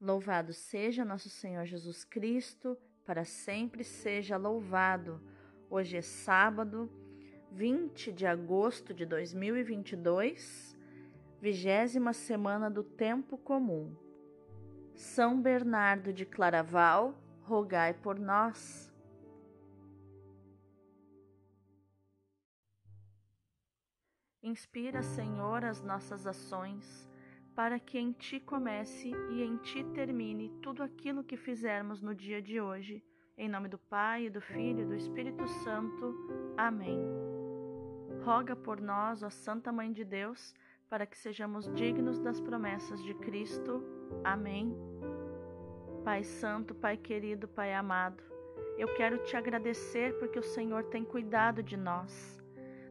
Louvado seja nosso Senhor Jesus Cristo, para sempre seja louvado. Hoje é sábado, 20 de agosto de 2022, vigésima semana do tempo comum. São Bernardo de Claraval, rogai por nós. Inspira, Senhor, as nossas ações para que em ti comece e em ti termine tudo aquilo que fizermos no dia de hoje. Em nome do Pai, do Filho e do Espírito Santo. Amém. Roga por nós, ó Santa Mãe de Deus, para que sejamos dignos das promessas de Cristo. Amém. Pai Santo, Pai querido, Pai amado, eu quero te agradecer porque o Senhor tem cuidado de nós.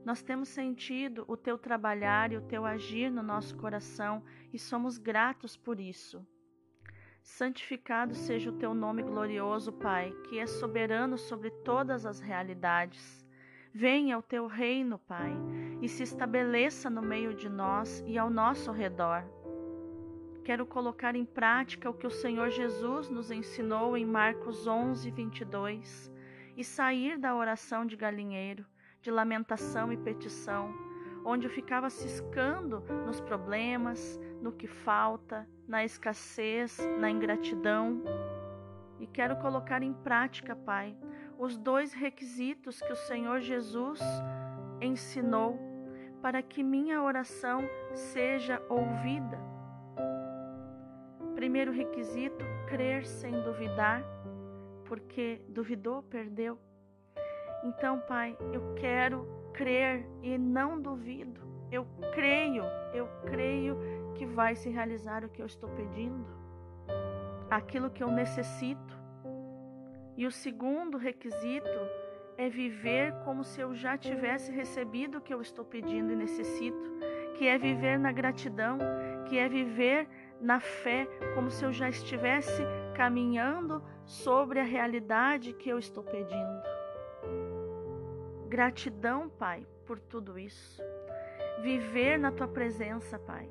Nós temos sentido o teu trabalhar e o teu agir no nosso coração e somos gratos por isso. Santificado seja o teu nome glorioso, Pai, que é soberano sobre todas as realidades. Venha o teu reino, Pai, e se estabeleça no meio de nós e ao nosso redor. Quero colocar em prática o que o Senhor Jesus nos ensinou em Marcos 11, 22 e sair da oração de galinheiro de lamentação e petição, onde eu ficava ciscando nos problemas, no que falta, na escassez, na ingratidão. E quero colocar em prática, Pai, os dois requisitos que o Senhor Jesus ensinou para que minha oração seja ouvida. Primeiro requisito, crer sem duvidar, porque duvidou, perdeu. Então, Pai, eu quero crer e não duvido. Eu creio, eu creio que vai se realizar o que eu estou pedindo, aquilo que eu necessito. E o segundo requisito é viver como se eu já tivesse recebido o que eu estou pedindo e necessito, que é viver na gratidão, que é viver na fé, como se eu já estivesse caminhando sobre a realidade que eu estou pedindo. Gratidão, Pai, por tudo isso. Viver na tua presença, Pai.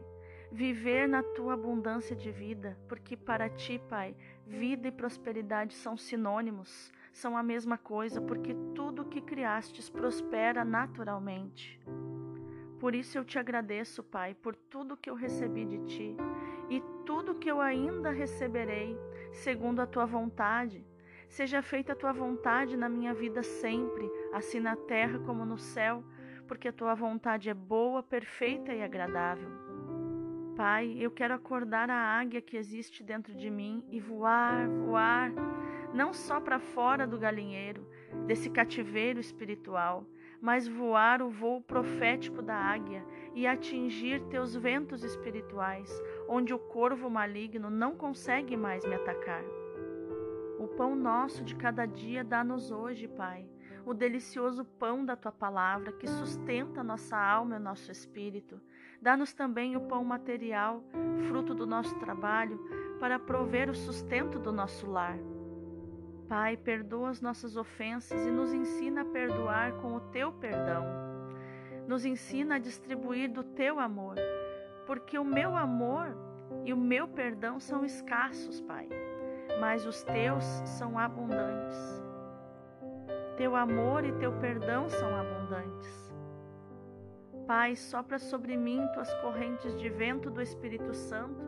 Viver na tua abundância de vida, porque para ti, Pai, vida e prosperidade são sinônimos, são a mesma coisa, porque tudo que criastes prospera naturalmente. Por isso eu te agradeço, Pai, por tudo que eu recebi de ti e tudo que eu ainda receberei, segundo a tua vontade Seja feita a tua vontade na minha vida sempre, assim na terra como no céu, porque a tua vontade é boa, perfeita e agradável. Pai, eu quero acordar a águia que existe dentro de mim e voar, voar, não só para fora do galinheiro, desse cativeiro espiritual, mas voar o voo profético da águia e atingir teus ventos espirituais, onde o corvo maligno não consegue mais me atacar. Pão nosso de cada dia dá-nos hoje, Pai, o delicioso pão da tua palavra que sustenta nossa alma e nosso espírito. Dá-nos também o pão material, fruto do nosso trabalho, para prover o sustento do nosso lar. Pai, perdoa as nossas ofensas e nos ensina a perdoar com o teu perdão. Nos ensina a distribuir do teu amor, porque o meu amor e o meu perdão são escassos, Pai mas os teus são abundantes. Teu amor e teu perdão são abundantes. Pai, sopra sobre mim tuas correntes de vento do Espírito Santo,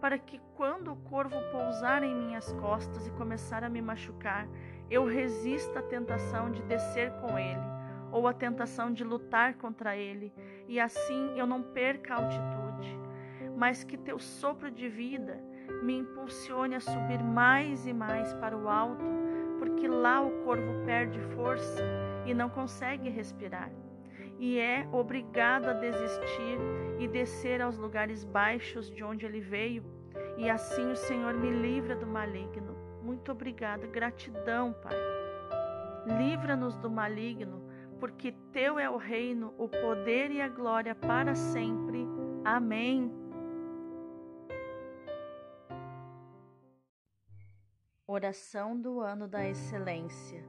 para que quando o corvo pousar em minhas costas e começar a me machucar, eu resista à tentação de descer com ele, ou à tentação de lutar contra ele, e assim eu não perca a altitude, mas que teu sopro de vida me impulsione a subir mais e mais para o alto, porque lá o corvo perde força e não consegue respirar, e é obrigado a desistir e descer aos lugares baixos de onde ele veio, e assim o Senhor me livra do maligno. Muito obrigada, gratidão, Pai. Livra-nos do maligno, porque teu é o reino, o poder e a glória para sempre. Amém. Oração do ano da excelência.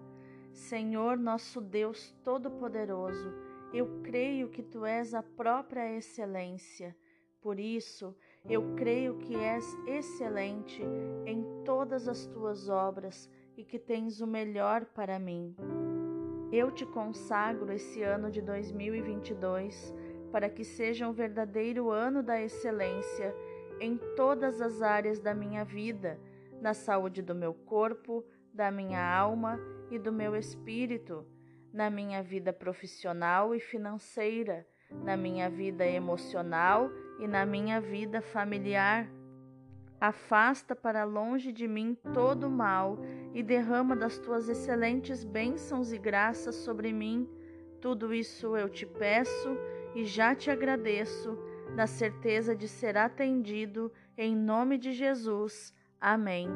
Senhor nosso Deus Todo-Poderoso, eu creio que tu és a própria excelência. Por isso, Eu creio que és excelente em todas as tuas obras e que tens o melhor para mim. Eu te consagro esse ano de 2022 para que seja um verdadeiro ano da excelência em todas as áreas da minha vida, na saúde do meu corpo, da minha alma e do meu espírito, na minha vida profissional e financeira, na minha vida emocional e na minha vida familiar. Afasta para longe de mim todo o mal e derrama das tuas excelentes bênçãos e graças sobre mim. Tudo isso eu te peço e já te agradeço, na certeza de ser atendido, em nome de Jesus. Amém.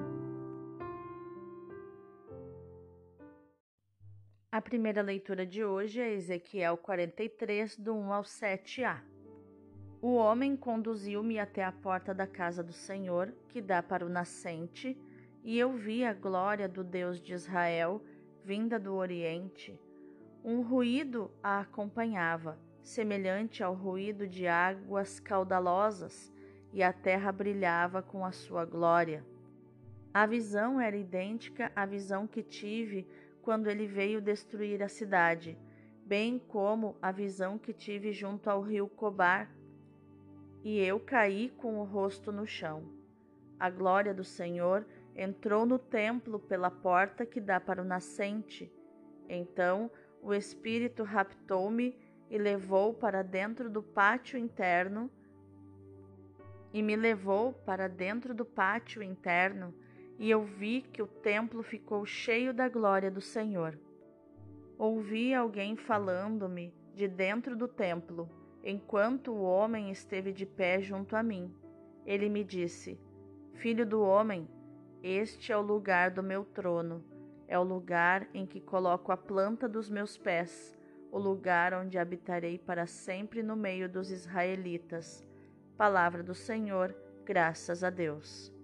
A primeira leitura de hoje é Ezequiel 43, do 1 ao 7a. O homem conduziu-me até a porta da casa do Senhor, que dá para o nascente, e eu vi a glória do Deus de Israel, vinda do Oriente. Um ruído a acompanhava, semelhante ao ruído de águas caudalosas, e a terra brilhava com a sua glória. A visão era idêntica à visão que tive quando ele veio destruir a cidade, bem como a visão que tive junto ao rio Cobar. E eu caí com o rosto no chão. A glória do Senhor entrou no templo pela porta que dá para o nascente. Então o Espírito raptou-me e levou para dentro do pátio interno e me levou para dentro do pátio interno, e eu vi que o templo ficou cheio da glória do Senhor. Ouvi alguém falando-me de dentro do templo, enquanto o homem esteve de pé junto a mim. Ele me disse: Filho do homem, este é o lugar do meu trono, é o lugar em que coloco a planta dos meus pés o lugar onde habitarei para sempre no meio dos israelitas. Palavra do Senhor, graças a Deus.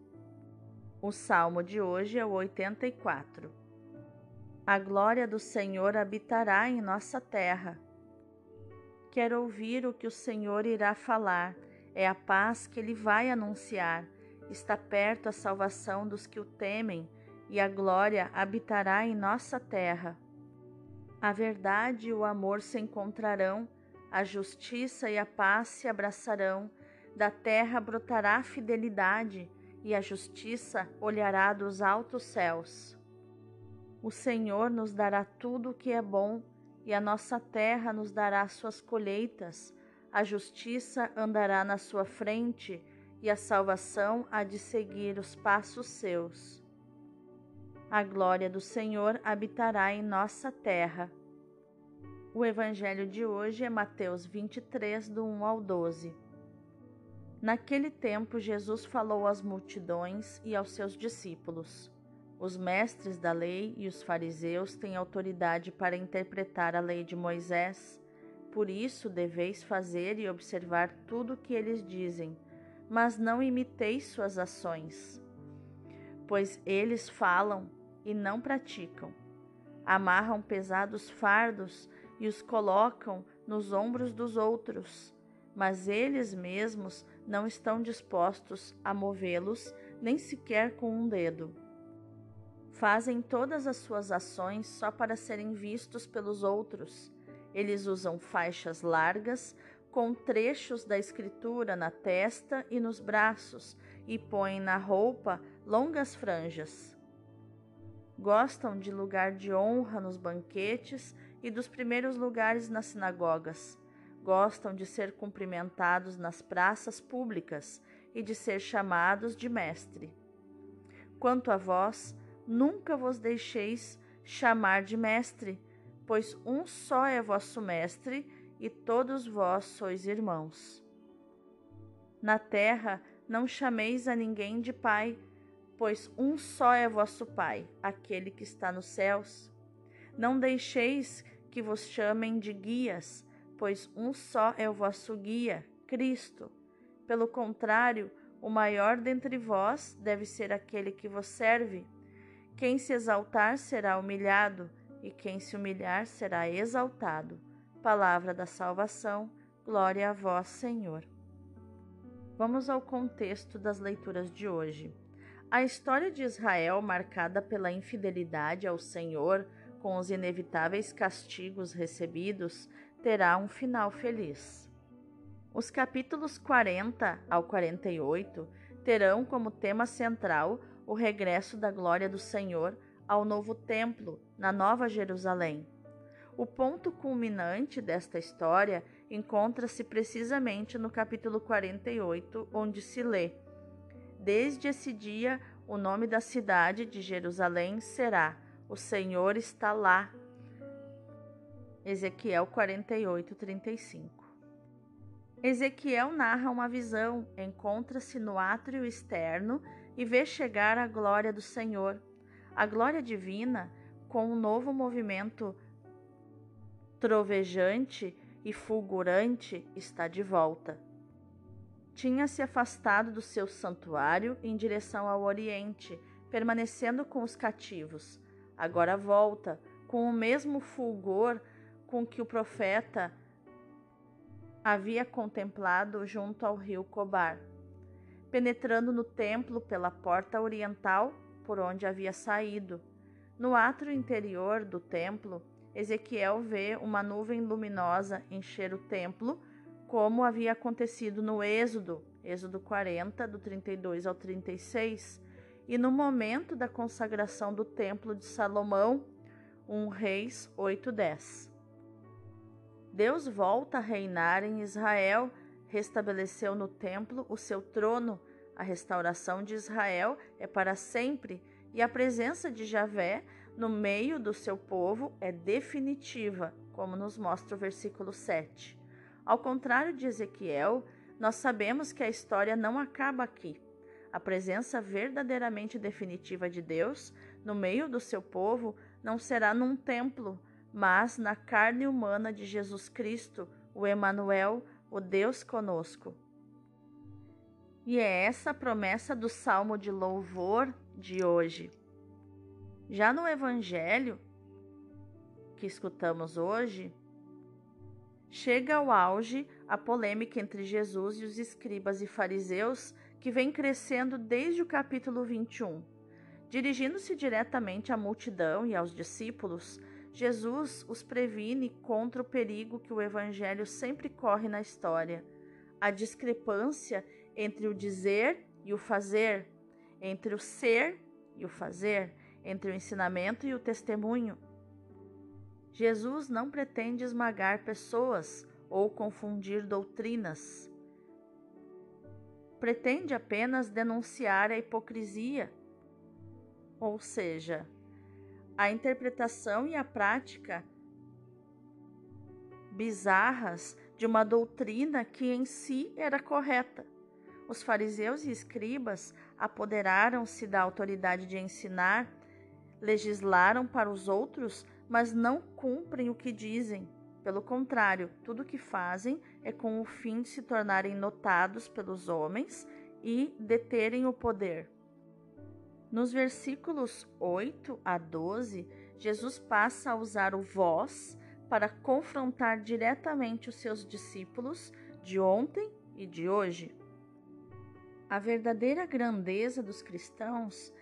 O salmo de hoje é o 84. A glória do Senhor habitará em nossa terra. Quero ouvir o que o Senhor irá falar, é a paz que ele vai anunciar. Está perto a salvação dos que o temem, e a glória habitará em nossa terra. A verdade e o amor se encontrarão, a justiça e a paz se abraçarão, da terra brotará fidelidade e a justiça olhará dos altos céus. O Senhor nos dará tudo o que é bom e a nossa terra nos dará suas colheitas. A justiça andará na sua frente e a salvação há de seguir os passos seus. A glória do Senhor habitará em nossa terra. O evangelho de hoje é Mateus 23, do 1 ao 12. Naquele tempo, Jesus falou às multidões e aos seus discípulos: Os mestres da lei e os fariseus têm autoridade para interpretar a lei de Moisés. Por isso, deveis fazer e observar tudo o que eles dizem, mas não imiteis suas ações. Pois eles falam e não praticam. Amarram pesados fardos e os colocam nos ombros dos outros, mas eles mesmos não estão dispostos a movê-los nem sequer com um dedo. Fazem todas as suas ações só para serem vistos pelos outros. Eles usam faixas largas com trechos da escritura na testa e nos braços e põem na roupa longas franjas. Gostam de lugar de honra nos banquetes e dos primeiros lugares nas sinagogas. Gostam de ser cumprimentados nas praças públicas e de ser chamados de mestre. Quanto a vós, nunca vos deixeis chamar de mestre, pois um só é vosso mestre e todos vós sois irmãos. Na terra não chameis a ninguém de pai, pois um só é vosso Pai, aquele que está nos céus. Não deixeis que vos chamem de guias, pois um só é o vosso guia, Cristo. Pelo contrário, o maior dentre vós deve ser aquele que vos serve. Quem se exaltar será humilhado, e quem se humilhar será exaltado. Palavra da salvação, glória a vós, Senhor. Vamos ao contexto das leituras de hoje. A história de Israel, marcada pela infidelidade ao Senhor, com os inevitáveis castigos recebidos, terá um final feliz. Os capítulos 40 ao 48 terão como tema central o regresso da glória do Senhor ao novo templo na Nova Jerusalém. O ponto culminante desta história encontra-se precisamente no capítulo 48, onde se lê: Desde esse dia, o nome da cidade de Jerusalém será: O Senhor está lá. Ezequiel 48, 35. Ezequiel narra uma visão, encontra-se no átrio externo e vê chegar a glória do Senhor. A glória divina, com um novo movimento trovejante e fulgurante, está de volta. Tinha se afastado do seu santuário em direção ao oriente, permanecendo com os cativos. Agora volta, com o mesmo fulgor com que o profeta havia contemplado junto ao rio Cobar, penetrando no templo pela porta oriental por onde havia saído. No átrio interior do templo, Ezequiel vê uma nuvem luminosa encher o templo, como havia acontecido no Êxodo, Êxodo 40, do 32 ao 36, e no momento da consagração do templo de Salomão, 1 Reis 8:10. Deus volta a reinar em Israel, restabeleceu no templo o seu trono. A restauração de Israel é para sempre e a presença de Javé no meio do seu povo é definitiva, como nos mostra o versículo 7. Ao contrário de Ezequiel, nós sabemos que a história não acaba aqui. A presença verdadeiramente definitiva de Deus no meio do seu povo não será num templo, mas na carne humana de Jesus Cristo, o Emanuel, o Deus conosco. E é essa a promessa do salmo de louvor de hoje. Já no evangelho que escutamos hoje, chega ao auge a polêmica entre Jesus e os escribas e fariseus que vem crescendo desde o capítulo 21. Dirigindo-se diretamente à multidão e aos discípulos, Jesus os previne contra o perigo que o Evangelho sempre corre na história: a discrepância entre o dizer e o fazer, entre o ser e o fazer, entre o ensinamento e o testemunho. Jesus não pretende esmagar pessoas ou confundir doutrinas. Pretende apenas denunciar a hipocrisia, ou seja, a interpretação e a prática bizarras de uma doutrina que em si era correta. Os fariseus e escribas apoderaram-se da autoridade de ensinar, legislaram para os outros, mas não cumprem o que dizem. Pelo contrário, tudo o que fazem é com o fim de se tornarem notados pelos homens e deterem o poder. Nos versículos 8 a 12, Jesus passa a usar o vós para confrontar diretamente os seus discípulos de ontem e de hoje. A verdadeira grandeza dos cristãos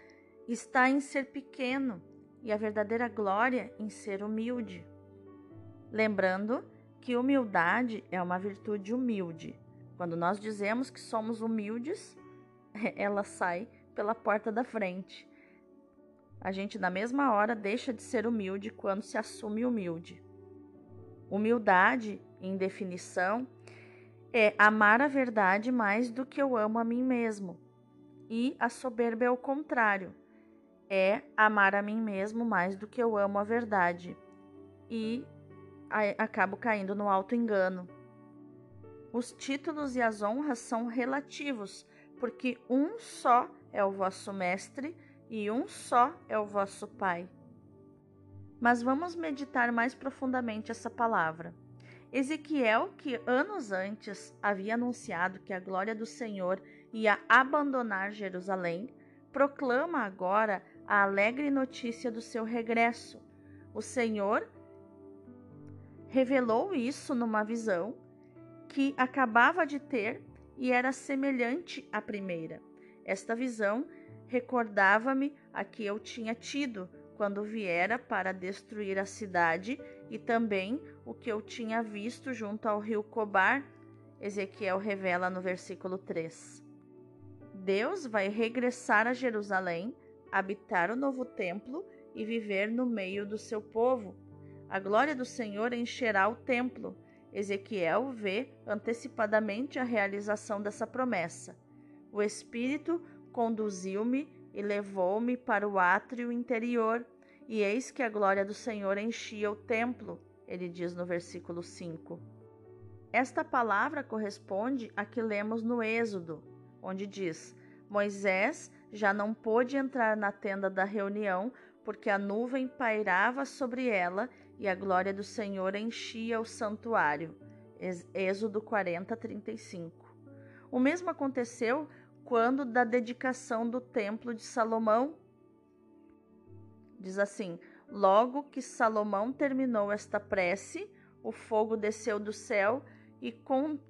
está em ser pequeno e a verdadeira glória em ser humilde. Lembrando que humildade é uma virtude humilde. Quando nós dizemos que somos humildes, ela sai pela porta da frente. A gente, na mesma hora, deixa de ser humilde quando se assume humilde. Humildade, em definição, é amar a verdade mais do que eu amo a mim mesmo. E a soberba é o contrário. É amar a mim mesmo mais do que eu amo a verdade. E acabo caindo no alto engano. Os títulos e as honras são relativos, porque um só é o vosso Mestre e um só é o vosso Pai. Mas vamos meditar mais profundamente essa palavra. Ezequiel, que anos antes havia anunciado que a glória do Senhor ia abandonar Jerusalém, proclama agora a alegre notícia do seu regresso. O Senhor revelou isso numa visão que acabava de ter e era semelhante à primeira. Esta visão recordava-me a que eu tinha tido quando viera para destruir a cidade e também o que eu tinha visto junto ao rio Cobar. Ezequiel revela no versículo 3. Deus vai regressar a Jerusalém, habitar o novo templo e viver no meio do seu povo. A glória do Senhor encherá o templo Ezequiel vê antecipadamente a realização dessa promessa. O Espírito conduziu-me e levou-me para o átrio interior, e eis que a glória do Senhor enchia o templo, ele diz no versículo 5. Esta palavra corresponde a que lemos no Êxodo, onde diz: Moisés já não pôde entrar na tenda da reunião, porque a nuvem pairava sobre ela e a glória do Senhor enchia o santuário. Êxodo 40, 35. O mesmo aconteceu quando da dedicação do templo de Salomão. Diz assim: Logo que Salomão terminou esta prece, o fogo desceu do céu e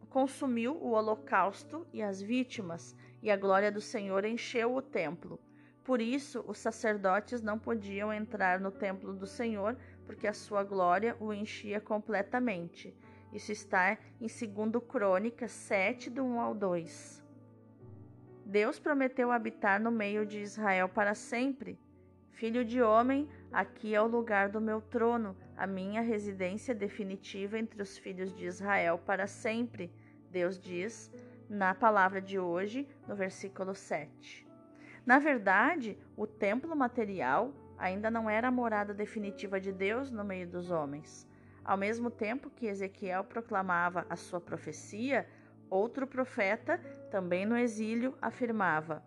consumiu o holocausto e as vítimas, e a glória do Senhor encheu o templo. Por isso, os sacerdotes não podiam entrar no templo do Senhor, porque a sua glória o enchia completamente. Isso está em 2 Crônicas 7, do 1 ao 2. Deus prometeu habitar no meio de Israel para sempre. Filho de homem, aqui é o lugar do meu trono, a minha residência definitiva entre os filhos de Israel para sempre, Deus diz na palavra de hoje, no versículo 7. Na verdade, o templo material ainda não era a morada definitiva de Deus no meio dos homens. Ao mesmo tempo que Ezequiel proclamava a sua profecia, outro profeta, também no exílio, afirmava: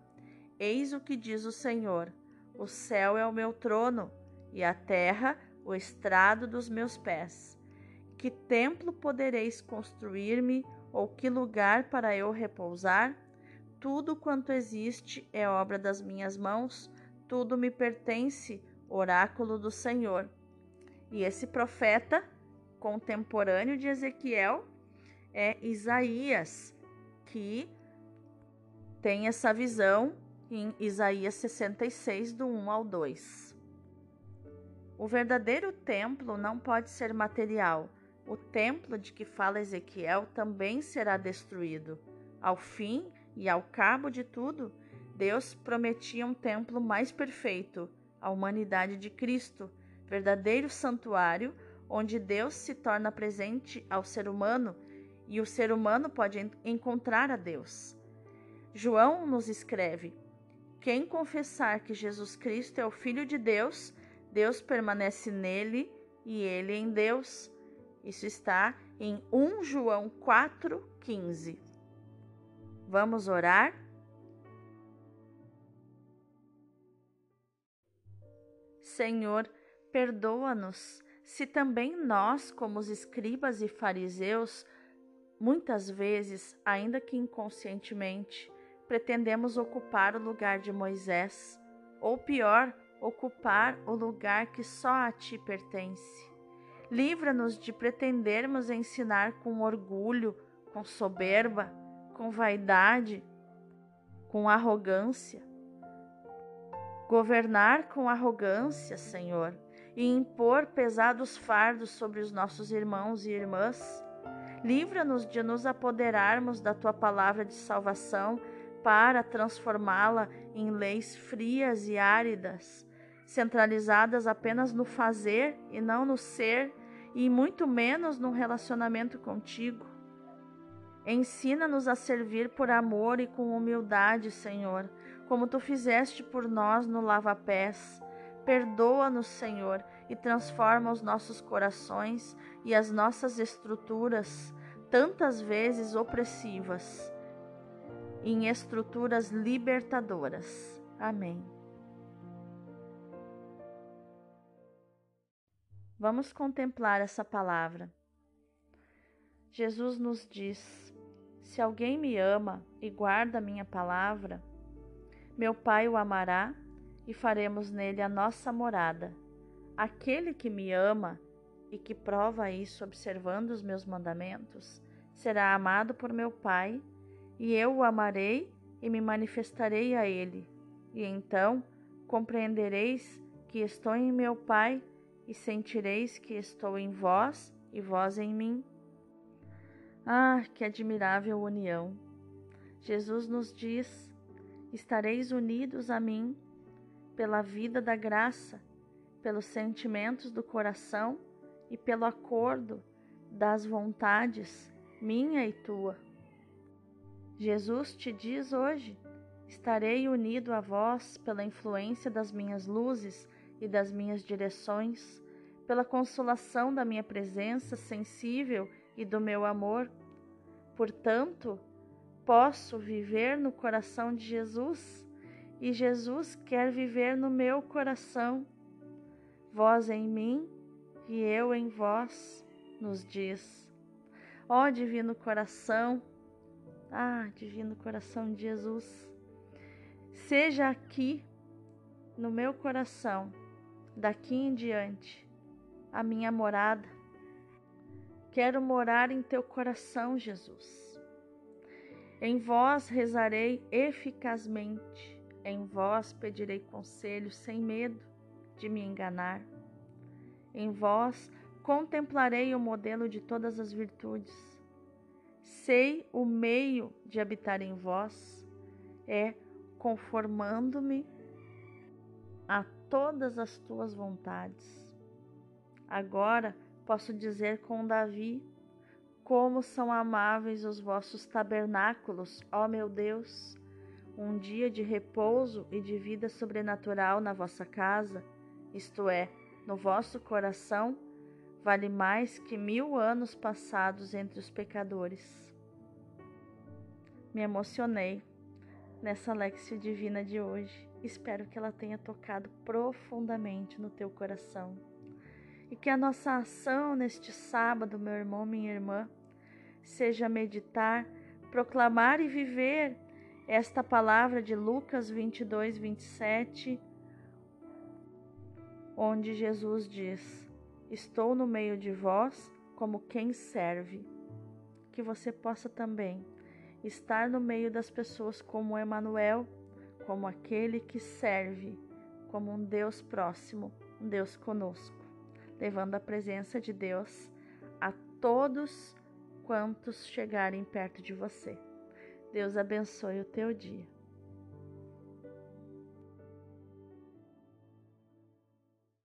Eis o que diz o Senhor: O céu é o meu trono e a terra o estrado dos meus pés. Que templo podereis construir-me ou que lugar para eu repousar? Tudo quanto existe é obra das minhas mãos tudo me pertence, oráculo do Senhor. E esse profeta contemporâneo de Ezequiel é Isaías, que tem essa visão em Isaías 66, do 1 ao 2. O verdadeiro templo não pode ser material. O templo de que fala Ezequiel também será destruído. Ao fim e ao cabo de tudo, Deus prometia um templo mais perfeito, a humanidade de Cristo, verdadeiro santuário onde Deus se torna presente ao ser humano e o ser humano pode encontrar a Deus. João nos escreve: Quem confessar que Jesus Cristo é o Filho de Deus, Deus permanece nele e ele em Deus. Isso está em 1 João 4,15. Vamos orar? Senhor, perdoa-nos se também nós, como os escribas e fariseus, muitas vezes, ainda que inconscientemente, pretendemos ocupar o lugar de Moisés, ou pior, ocupar o lugar que só a ti pertence. Livra-nos de pretendermos ensinar com orgulho, com soberba, com vaidade, com arrogância governar com arrogância, Senhor, e impor pesados fardos sobre os nossos irmãos e irmãs. Livra-nos de nos apoderarmos da tua palavra de salvação para transformá-la em leis frias e áridas, centralizadas apenas no fazer e não no ser, e muito menos no relacionamento contigo. Ensina-nos a servir por amor e com humildade, Senhor, como tu fizeste por nós no lava-pés. Perdoa-nos, Senhor, e transforma os nossos corações e as nossas estruturas, tantas vezes opressivas, em estruturas libertadoras. Amém. Vamos contemplar essa palavra. Jesus nos diz: Se alguém me ama e guarda minha palavra, meu Pai o amará e faremos nele a nossa morada. Aquele que me ama e que prova isso observando os meus mandamentos, será amado por meu Pai, e eu o amarei e me manifestarei a ele. E então compreendereis que estou em meu Pai e sentireis que estou em vós e vós em mim. Ah, que admirável união! Jesus nos diz: estareis unidos a mim pela vida da graça, pelos sentimentos do coração e pelo acordo das vontades, minha e tua. Jesus te diz hoje: estarei unido a vós pela influência das minhas luzes e das minhas direções, pela consolação da minha presença sensível e do meu amor. Portanto, posso viver no coração de Jesus e Jesus quer viver no meu coração. Vós em mim e eu em vós, nos diz. Ó Divino Coração, ah, Divino Coração de Jesus, seja aqui no meu coração, daqui em diante, a minha morada. Quero morar em teu coração, Jesus. Em vós rezarei eficazmente, em vós pedirei conselho sem medo de me enganar. Em vós contemplarei o modelo de todas as virtudes. Sei o meio de habitar em vós é conformando-me a todas as tuas vontades. Agora posso dizer com Davi: Como são amáveis os vossos tabernáculos, ó meu Deus! Um dia de repouso e de vida sobrenatural na vossa casa, isto é, no vosso coração, vale mais que mil anos passados entre os pecadores. Me emocionei nessa Lexia Divina de hoje. Espero que ela tenha tocado profundamente no teu coração e que a nossa ação neste sábado, meu irmão, minha irmã, seja meditar, proclamar e viver esta palavra de Lucas 22, 27, onde Jesus diz: Estou no meio de vós como quem serve. Que você possa também estar no meio das pessoas como Emanuel, como aquele que serve, como um Deus próximo, um Deus conosco levando a presença de Deus a todos quantos chegarem perto de você. Deus abençoe o teu dia.